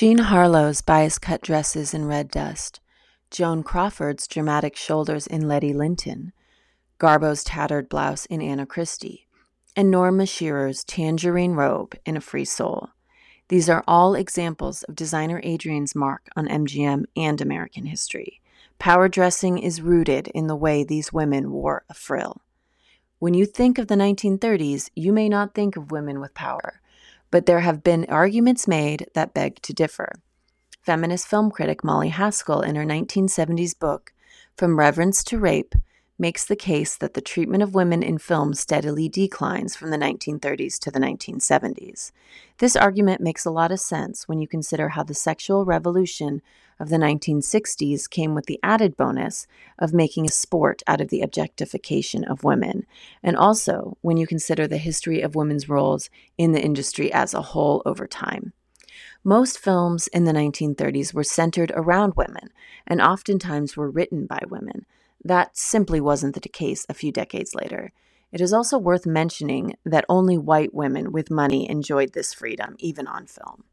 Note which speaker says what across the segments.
Speaker 1: Jean Harlow's bias cut dresses in Red Dust, Joan Crawford's dramatic shoulders in Letty Lynton, Garbo's tattered blouse in Anna Christie, and Norma Shearer's tangerine robe in A Free Soul. These are all examples of designer Adrian's mark on MGM and American history. Power dressing is rooted in the way these women wore a frill. When you think of the 1930s, you may not think of women with power, but there have been arguments made that beg to differ. Feminist film critic Molly Haskell, in her 1970s book, From Reverence to Rape, makes the case that the treatment of women in film steadily declines from the 1930s to the 1970s. This argument makes a lot of sense when you consider how the sexual revolution of the 1960s came with the added bonus of making a sport out of the objectification of women, and also when you consider the history of women's roles in the industry as a whole over time. Most films in the 1930s were centered around women and oftentimes were written by women. That simply wasn't the case a few decades later. It is also worth mentioning that only white women with money enjoyed this freedom, even on film.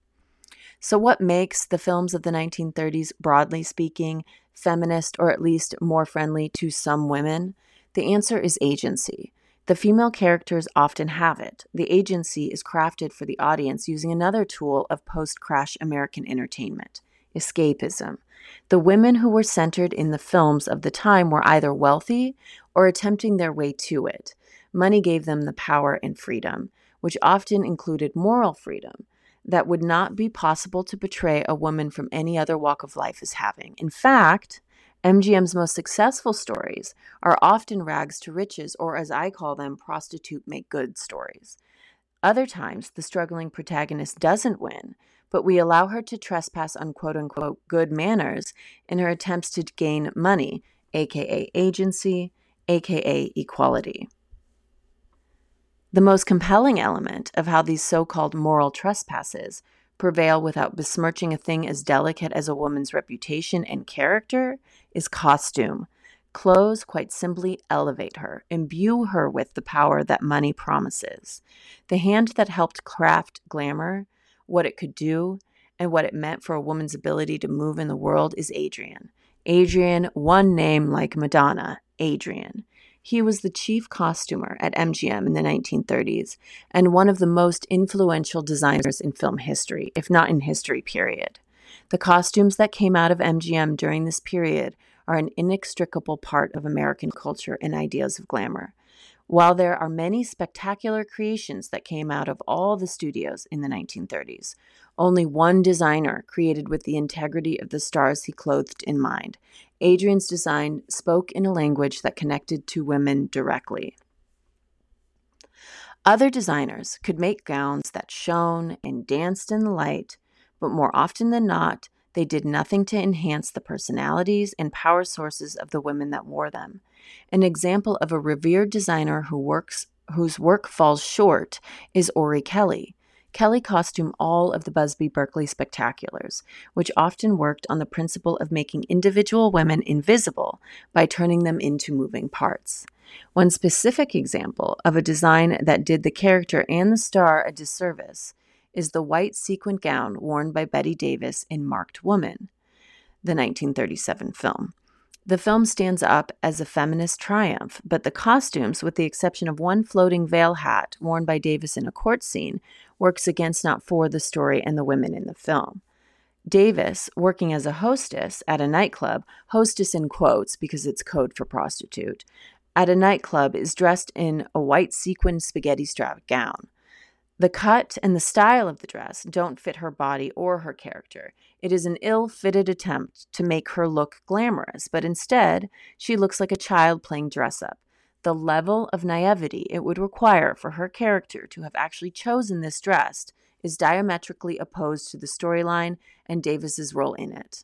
Speaker 1: So, what makes the films of the 1930s, broadly speaking, feminist or at least more friendly to some women? The answer is agency. The female characters often have it. The agency is crafted for the audience using another tool of post crash American entertainment escapism. The women who were centered in the films of the time were either wealthy or attempting their way to it. Money gave them the power and freedom, which often included moral freedom that would not be possible to portray a woman from any other walk of life as having. In fact, MGM's most successful stories are often rags to riches, or as I call them, prostitute make good stories. Other times, the struggling protagonist doesn't win, but we allow her to trespass on quote unquote good manners in her attempts to gain money, aka agency, aka equality. The most compelling element of how these so called moral trespasses prevail without besmirching a thing as delicate as a woman's reputation and character is costume. Clothes quite simply elevate her, imbue her with the power that money promises. The hand that helped craft glamour what it could do, and what it meant for a woman's ability to move in the world is Adrian. Adrian, one name like Madonna, Adrian. He was the chief costumer at MGM in the 1930s and one of the most influential designers in film history, if not in history, period. The costumes that came out of MGM during this period are an inextricable part of American culture and ideas of glamour. While there are many spectacular creations that came out of all the studios in the 1930s, only one designer created with the integrity of the stars he clothed in mind. Adrian's design spoke in a language that connected to women directly. Other designers could make gowns that shone and danced in the light, but more often than not, they did nothing to enhance the personalities and power sources of the women that wore them. An example of a revered designer who works whose work falls short is Orry Kelly. Kelly costumed all of the Busby Berkeley spectaculars, which often worked on the principle of making individual women invisible by turning them into moving parts. One specific example of a design that did the character and the star a disservice is the white sequin gown worn by Bette Davis in Marked Woman, the 1937 film. The film stands up as a feminist triumph, but the costumes, with the exception of one floating veil hat worn by Davis in a court scene, works against not for the story and the women in the film. Davis, working as a hostess at a nightclub, hostess in quotes because it's code for prostitute, at a nightclub is dressed in a white sequin spaghetti strap gown. The cut and the style of the dress don't fit her body or her character. It is an ill fitted attempt to make her look glamorous, but instead, she looks like a child playing dress up. The level of naivety it would require for her character to have actually chosen this dress is diametrically opposed to the storyline and Davis's role in it.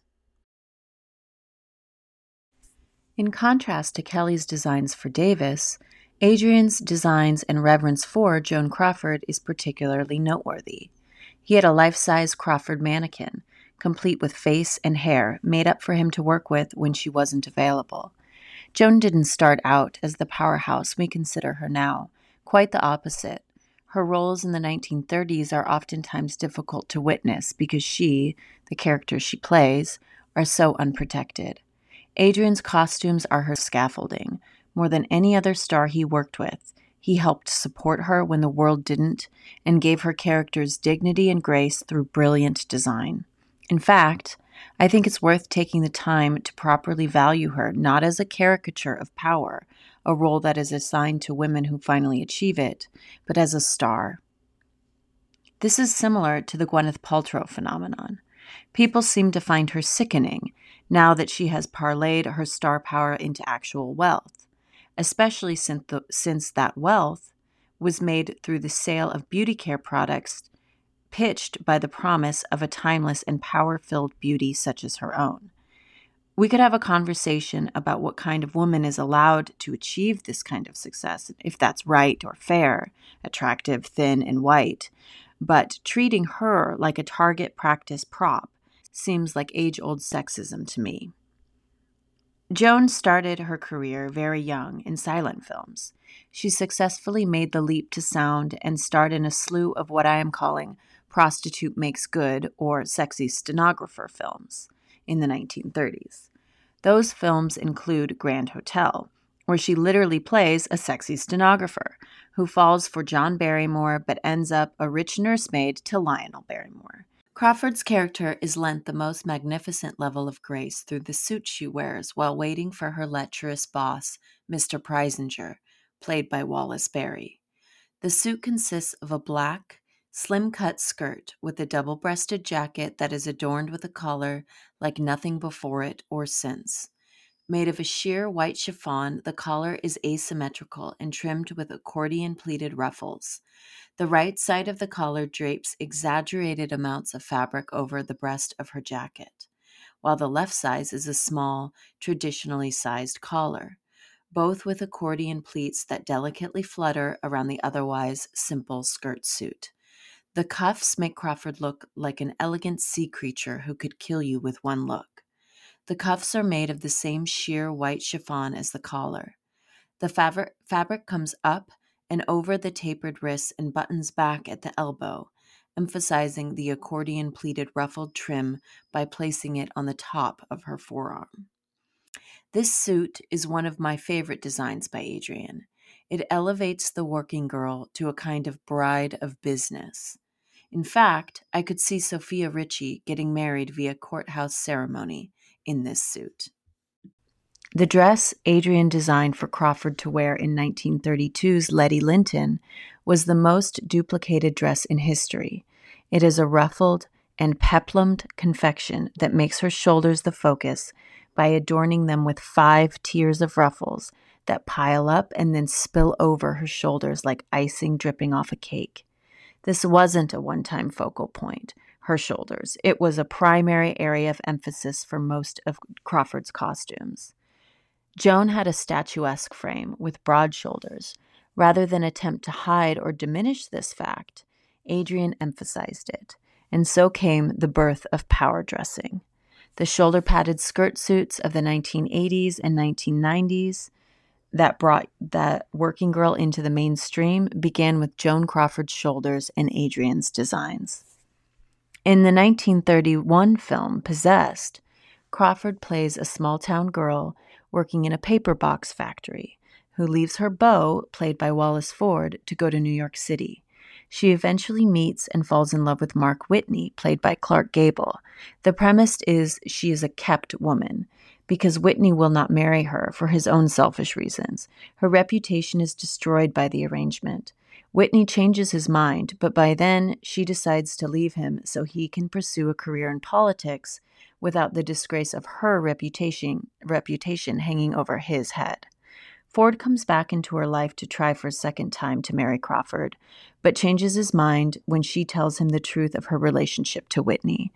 Speaker 1: In contrast to Kelly's designs for Davis, Adrian's designs and reverence for Joan Crawford is particularly noteworthy. He had a life size Crawford mannequin, complete with face and hair, made up for him to work with when she wasn't available. Joan didn't start out as the powerhouse we consider her now, quite the opposite. Her roles in the 1930s are oftentimes difficult to witness because she, the characters she plays, are so unprotected. Adrian's costumes are her scaffolding. More than any other star he worked with, he helped support her when the world didn't and gave her characters dignity and grace through brilliant design. In fact, I think it's worth taking the time to properly value her not as a caricature of power, a role that is assigned to women who finally achieve it, but as a star. This is similar to the Gwyneth Paltrow phenomenon. People seem to find her sickening now that she has parlayed her star power into actual wealth, especially since, that wealth was made through the sale of beauty care products pitched by the promise of a timeless and power filled beauty such as her own. We could have a conversation about what kind of woman is allowed to achieve this kind of success, if that's right or fair, attractive, thin, and white. But treating her like a target practice prop seems like age old sexism to me. Joan started her career very young in silent films. She successfully made the leap to sound and starred in a slew of what I am calling prostitute makes good or sexy stenographer films in the 1930s. Those films include Grand Hotel, where she literally plays a sexy stenographer who falls for John Barrymore but ends up a rich nursemaid to Lionel Barrymore. Crawford's character is lent the most magnificent level of grace through the suit she wears while waiting for her lecherous boss, Mr. Preisinger, played by Wallace Beery. The suit consists of a black, Slim cut skirt with a double breasted jacket that is adorned with a collar like nothing before it or since. Made of a sheer white chiffon, the collar is asymmetrical and trimmed with accordion pleated ruffles. The right side of the collar drapes exaggerated amounts of fabric over the breast of her jacket, while the left side is a small, traditionally sized collar, both with accordion pleats that delicately flutter around the otherwise simple skirt suit. The cuffs make Crawford look like an elegant sea creature who could kill you with one look. The cuffs are made of the same sheer white chiffon as the collar. The fabric, fabric comes up and over the tapered wrists and buttons back at the elbow, emphasizing the accordion pleated ruffled trim by placing it on the top of her forearm. This suit is one of my favorite designs by Adrian. It elevates the working girl to a kind of bride of business. In fact, I could see Sofia Richie getting married via courthouse ceremony in this suit. The dress Adrian designed for Crawford to wear in 1932's Letty Lynton was the most duplicated dress in history. It is a ruffled and peplumed confection that makes her shoulders the focus by adorning them with five tiers of ruffles that pile up and then spill over her shoulders like icing dripping off a cake. This wasn't a one time focal point, her shoulders. It was a primary area of emphasis for most of Crawford's costumes. Joan had a statuesque frame with broad shoulders. Rather than attempt to hide or diminish this fact, Adrian emphasized it, and so came the birth of power dressing. The shoulder padded skirt suits of the 1980s and 1990s that brought that working girl into the mainstream began with Joan Crawford's shoulders and Adrian's designs. In the 1931 film Possessed, Crawford plays a small town girl working in a paper box factory who leaves her beau, played by Wallace Ford, to go to New York City. She eventually meets and falls in love with Mark Whitney, played by Clark Gable. The premise is she is a kept woman because Whitney will not marry her for his own selfish reasons. Her reputation is destroyed by the arrangement. Whitney changes his mind, but by then she decides to leave him so he can pursue a career in politics without the disgrace of her reputation reputation hanging over his head. Ford comes back into her life to try for a second time to marry Crawford, but changes his mind when she tells him the truth of her relationship to Whitney.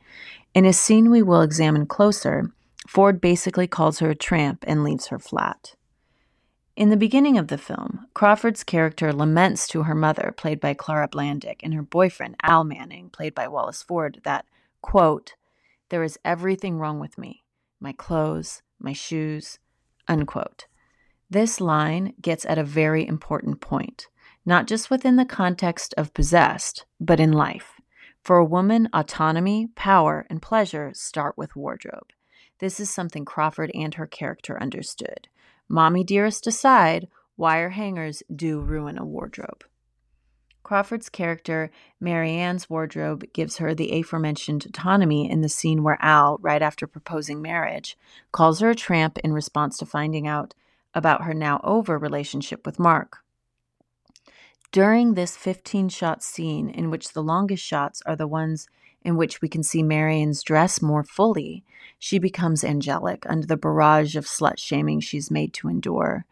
Speaker 1: In a scene we will examine closer, Ford basically calls her a tramp and leaves her flat. In the beginning of the film, Crawford's character laments to her mother, played by Clara Blandick, and her boyfriend, Al Manning, played by Wallace Ford, that, quote, there is everything wrong with me my clothes, my shoes, unquote. This line gets at a very important point. not just within the context of possessed, but in life. For a woman, autonomy, power, and pleasure start with wardrobe. This is something Crawford and her character understood. Mommy dearest aside, wire hangers do ruin a wardrobe. Crawford's character, Marianne's wardrobe, gives her the aforementioned autonomy in the scene where Al, right after proposing marriage, calls her a tramp in response to finding out about her now over relationship with Mark. During this 15 shot scene, in which the longest shots are the ones in which we can see Marianne's dress more fully, she becomes angelic under the barrage of slut shaming she's made to endure.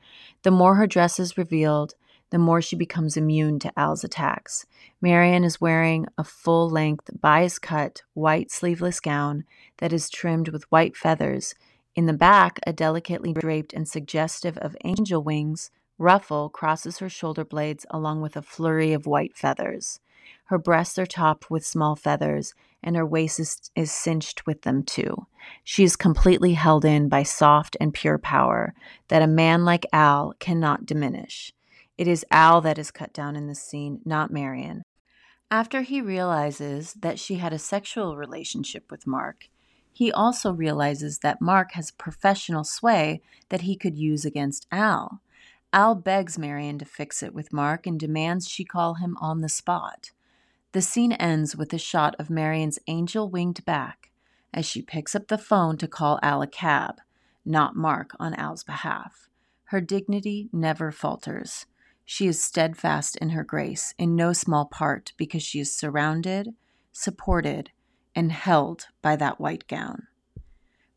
Speaker 1: The more her dress is revealed, the more she becomes immune to Al's attacks. Marianne is wearing a full length, bias cut, white sleeveless gown that is trimmed with white feathers. In the back, a delicately draped and suggestive of angel wings ruffle crosses her shoulder blades along with a flurry of white feathers. Her breasts are topped with small feathers, and her waist is, is, cinched with them too. She is completely held in by soft and pure power that a man like Al cannot diminish. It is Al that is cut down in this scene, not Marianne. After he realizes that she had a sexual relationship with Mark, he also realizes that Mark has professional sway that he could use against Al. Al begs Marianne to fix it with Mark and demands she call him on the spot. The scene ends with a shot of Marianne's angel winged back as she picks up the phone to call Al a cab, not Mark on Al's behalf. Her dignity never falters. She is steadfast in her grace, in no small part because she is surrounded, supported, and held by that white gown.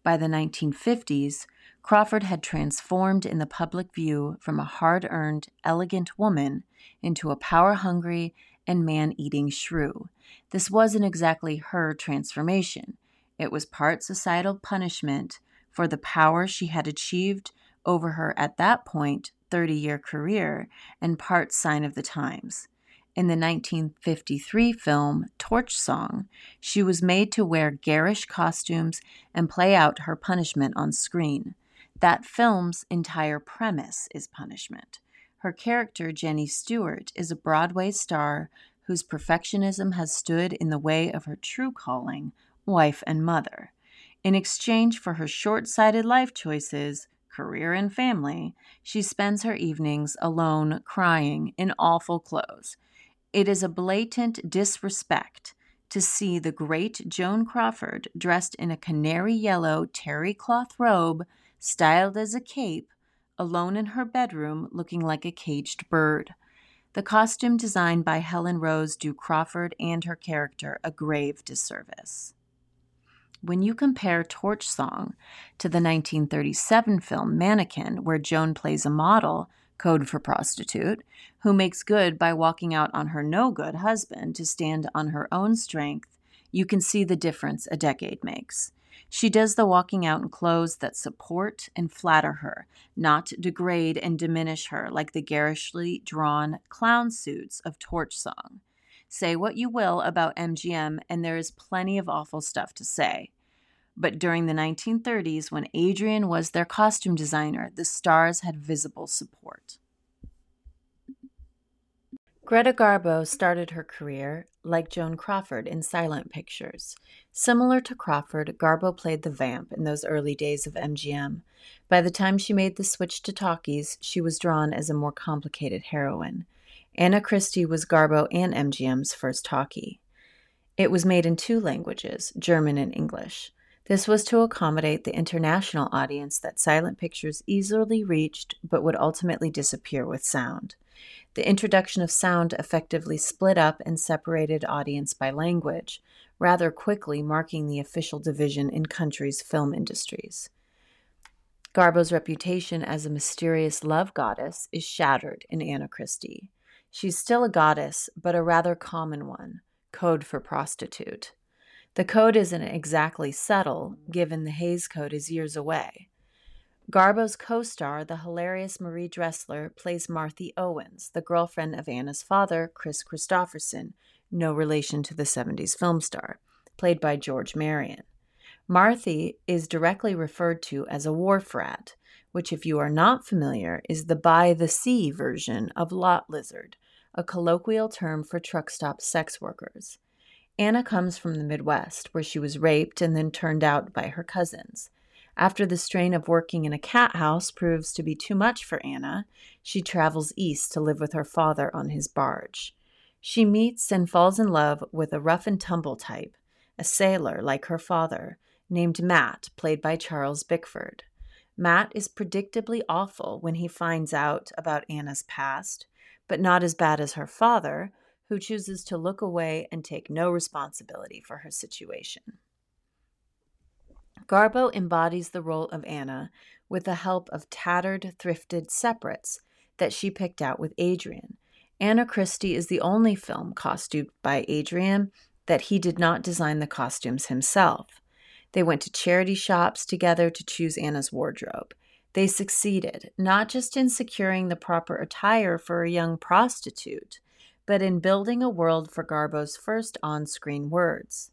Speaker 1: By the 1950s, Crawford had transformed in the public view from a hard earned, elegant woman into a power hungry and man eating shrew. This wasn't exactly her transformation, it was part societal punishment for the power she had achieved over her at that point 30 year career, and part sign of the times. In the 1953 film Torch Song, she was made to wear garish costumes and play out her punishment on screen. That film's entire premise is punishment. Her character, Jenny Stewart, is a Broadway star whose perfectionism has stood in the way of her true calling, wife and mother. In exchange for her short sighted life choices, career and family, she spends her evenings alone crying in awful clothes. It is a blatant disrespect to see the great Joan Crawford dressed in a canary yellow terry cloth robe, styled as a cape, alone in her bedroom looking like a caged bird. The costume designed by Helen Rose do Crawford and her character a grave disservice. When you compare Torch Song to the 1937 film Mannequin, where Joan plays a model, code for prostitute, who makes good by walking out on her no good husband to stand on her own strength, you can see the difference a decade makes. She does the walking out in clothes that support and flatter her, not degrade and diminish her like the garishly drawn clown suits of Torch Song. Say what you will about MGM, and there is plenty of awful stuff to say. But during the 1930s, when Adrian was their costume designer, the stars had visible support. Greta Garbo started her career, like Joan Crawford, in silent pictures. Similar to Crawford, Garbo played the vamp in those early days of MGM. By the time she made the switch to talkies, she was drawn as a more complicated heroine. Anna Christie was Garbo and MGM's first talkie. It was made in two languages, German and English. This was to accommodate the international audience that silent pictures easily reached but would ultimately disappear with sound. The introduction of sound effectively split up and separated audience by language, rather quickly marking the official division in countries' film industries. Garbo's reputation as a mysterious love goddess is shattered in Anna Christie. She's still a goddess, but a rather common one code for prostitute. The code isn't exactly subtle, given the Hays Code is years away. Garbo's co star, the hilarious Marie Dressler, plays Marthy Owens, the girlfriend of Anna's father, Chris Kristofferson, no relation to the 70s film star, played by George Marion. Marthy is directly referred to as a wharf rat, which, if you are not familiar, is the by the sea version of lot lizard, a colloquial term for truck stop sex workers. Anna comes from the Midwest, where she was raped and then turned out by her cousins. After the strain of working in a cat house proves to be too much for Anna, she travels east to live with her father on his barge. She meets and falls in love with a rough and tumble type, a sailor like her father, named Matt, played by Charles Bickford. Matt is predictably awful when he finds out about Anna's past, but not as bad as her father, who chooses to look away and take no responsibility for her situation. Garbo embodies the role of Anna with the help of tattered, thrifted separates that she picked out with Adrian. Anna Christie is the only film costumed by Adrian that he did not design the costumes himself. They went to charity shops together to choose Anna's wardrobe. They succeeded, not just in securing the proper attire for a young prostitute, but in building a world for Garbo's first on screen words.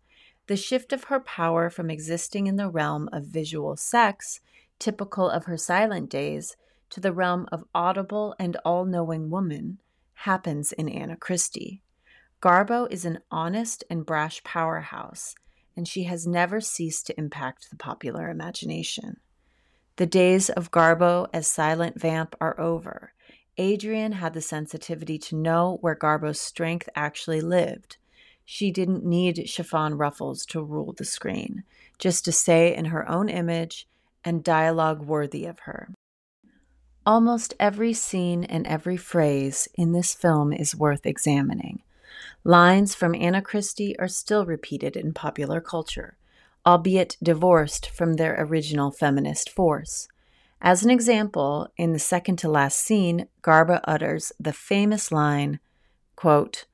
Speaker 1: The shift of her power from existing in the realm of visual sex, typical of her silent days, to the realm of audible and all knowing woman happens in Anna Christie. Garbo is an honest and brash powerhouse, and she has never ceased to impact the popular imagination. The days of Garbo as silent vamp are over. Adrian had the sensitivity to know where Garbo's strength actually lived she didn't need chiffon ruffles to rule the screen, just to say in her own image and dialogue worthy of her. Almost every scene and every phrase in this film is worth examining. Lines from Anna Christie are still repeated in popular culture, albeit divorced from their original feminist force. As an example, in the second to last scene, Garbo utters the famous line, quote,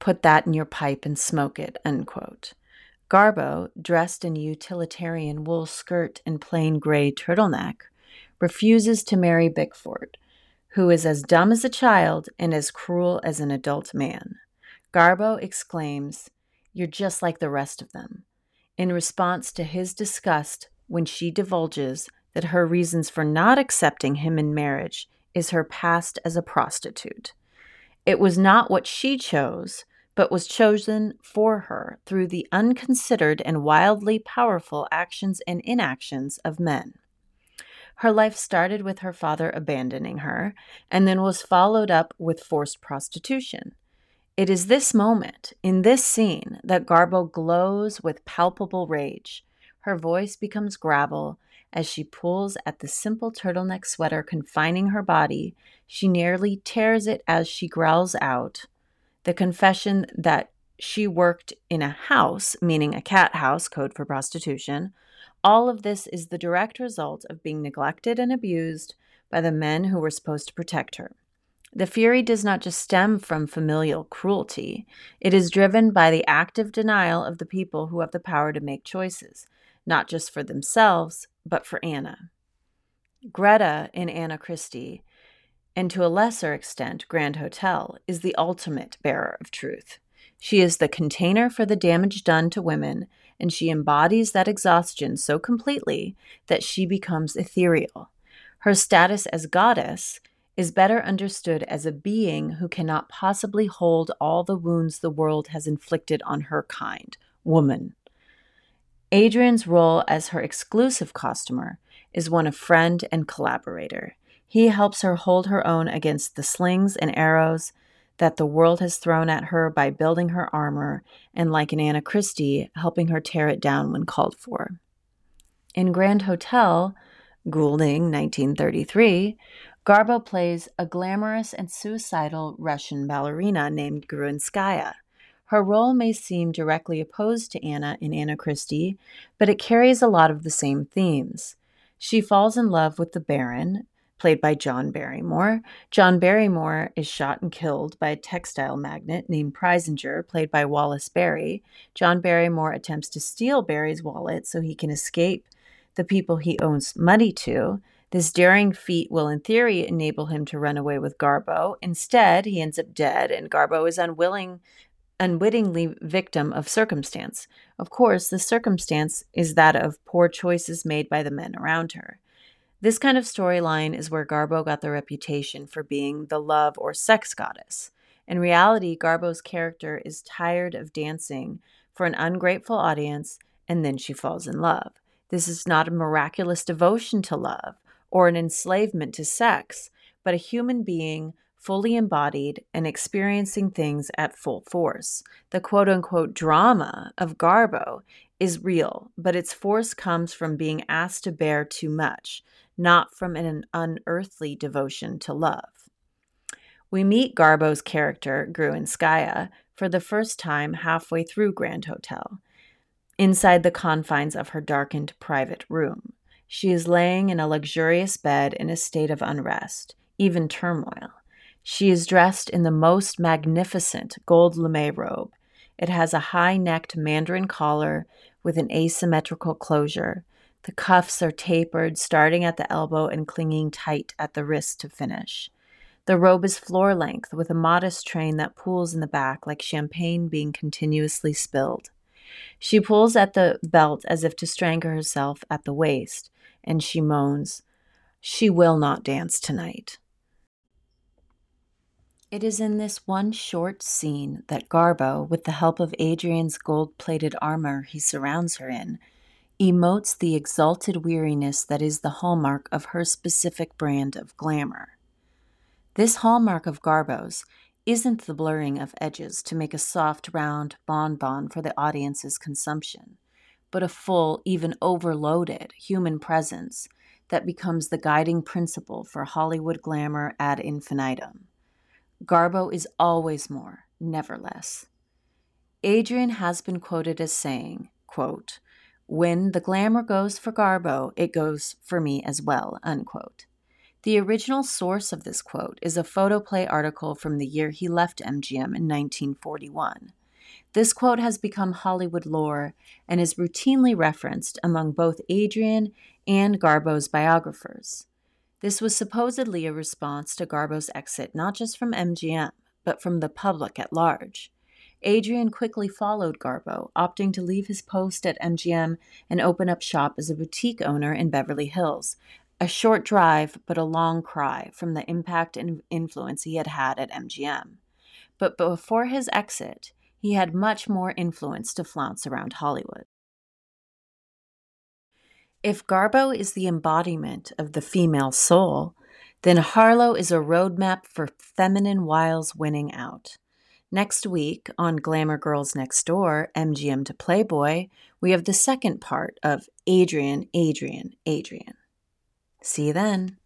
Speaker 1: Put that in your pipe and smoke it. Unquote. Garbo, dressed in utilitarian wool skirt and plain gray turtleneck, refuses to marry Bickford, who is as dumb as a child and as cruel as an adult man. Garbo exclaims, You're just like the rest of them, in response to his disgust when she divulges that her reasons for not accepting him in marriage is her past as a prostitute. It was not what she chose, but was chosen for her through the unconsidered and wildly powerful actions and inactions of men. Her life started with her father abandoning her, and then was followed up with forced prostitution. It is this moment, in this scene, that Garbo glows with palpable rage. Her voice becomes gravel as she pulls at the simple turtleneck sweater confining her body. She nearly tears it as she growls out, the confession that she worked in a house, meaning a cat house, code for prostitution. All of this is the direct result of being neglected and abused by the men who were supposed to protect her. The fury does not just stem from familial cruelty, it is driven by the active denial of the people who have the power to make choices, not just for themselves, but for Anna. Greta in Anna Christie and to a lesser extent, Grand Hotel, is the ultimate bearer of truth. She is the container for the damage done to women, and she embodies that exhaustion so completely that she becomes ethereal. Her status as goddess is better understood as a being who cannot possibly hold all the wounds the world has inflicted on her kind, woman. Adrian's role as her exclusive customer is one of friend and collaborator. He helps her hold her own against the slings and arrows that the world has thrown at her by building her armor and, like in Anna Christie, helping her tear it down when called for. In Grand Hotel, Goulding, 1933, Garbo plays a glamorous and suicidal Russian ballerina named Grunskaya. Her role may seem directly opposed to Anna in Anna Christie, but it carries a lot of the same themes. She falls in love with the Baron, played by John Barrymore. John Barrymore is shot and killed by a textile magnate named Preisinger, played by Wallace Beery. John Barrymore attempts to steal Beery's wallet so he can escape the people he owes money to. This daring feat will, in theory, enable him to run away with Garbo. Instead, he ends up dead, and Garbo is unwilling, unwittingly victim of circumstance. Of course, the circumstance is that of poor choices made by the men around her. This kind of storyline is where Garbo got the reputation for being the love or sex goddess. In reality, Garbo's character is tired of dancing for an ungrateful audience and then she falls in love. This is not a miraculous devotion to love or an enslavement to sex, but a human being fully embodied and experiencing things at full force. The quote unquote drama of Garbo is real, but its force comes from being asked to bear too much, not from an unearthly devotion to love. We meet Garbo's character, Gruenskaya, for the first time halfway through Grand Hotel, inside the confines of her darkened private room. She is laying in a luxurious bed in a state of unrest, even turmoil. She is dressed in the most magnificent gold lame robe. It has a high necked mandarin collar with an asymmetrical closure. The cuffs are tapered, starting at the elbow and clinging tight at the wrist to finish. The robe is floor length with a modest train that pools in the back like champagne being continuously spilled. She pulls at the belt as if to strangle herself at the waist, and she moans, She will not dance tonight. It is in this one short scene that Garbo, with the help of Adrian's gold plated armor he surrounds her in, emotes the exalted weariness that is the hallmark of her specific brand of glamour. This hallmark of Garbo's isn't the blurring of edges to make a soft, round bonbon for the audience's consumption, but a full, even overloaded human presence that becomes the guiding principle for Hollywood glamour ad infinitum. Garbo is always more, never less. Adrian has been quoted as saying, quote, When the glamour goes for Garbo, it goes for me as well, unquote. The original source of this quote is a photoplay article from the year he left MGM in 1941. This quote has become Hollywood lore and is routinely referenced among both Adrian and Garbo's biographers. This was supposedly a response to Garbo's exit not just from MGM, but from the public at large. Adrian quickly followed Garbo, opting to leave his post at MGM and open up shop as a boutique owner in Beverly Hills. A short drive, but a long cry from the impact and influence he had had at MGM. But before his exit, he had much more influence to flounce around Hollywood. If Garbo is the embodiment of the female soul, then Harlow is a roadmap for feminine wiles winning out. Next week on Glamour Girls Next Door, MGM to Playboy, we have the second part of Adrian, Adrian, Adrian. See you then.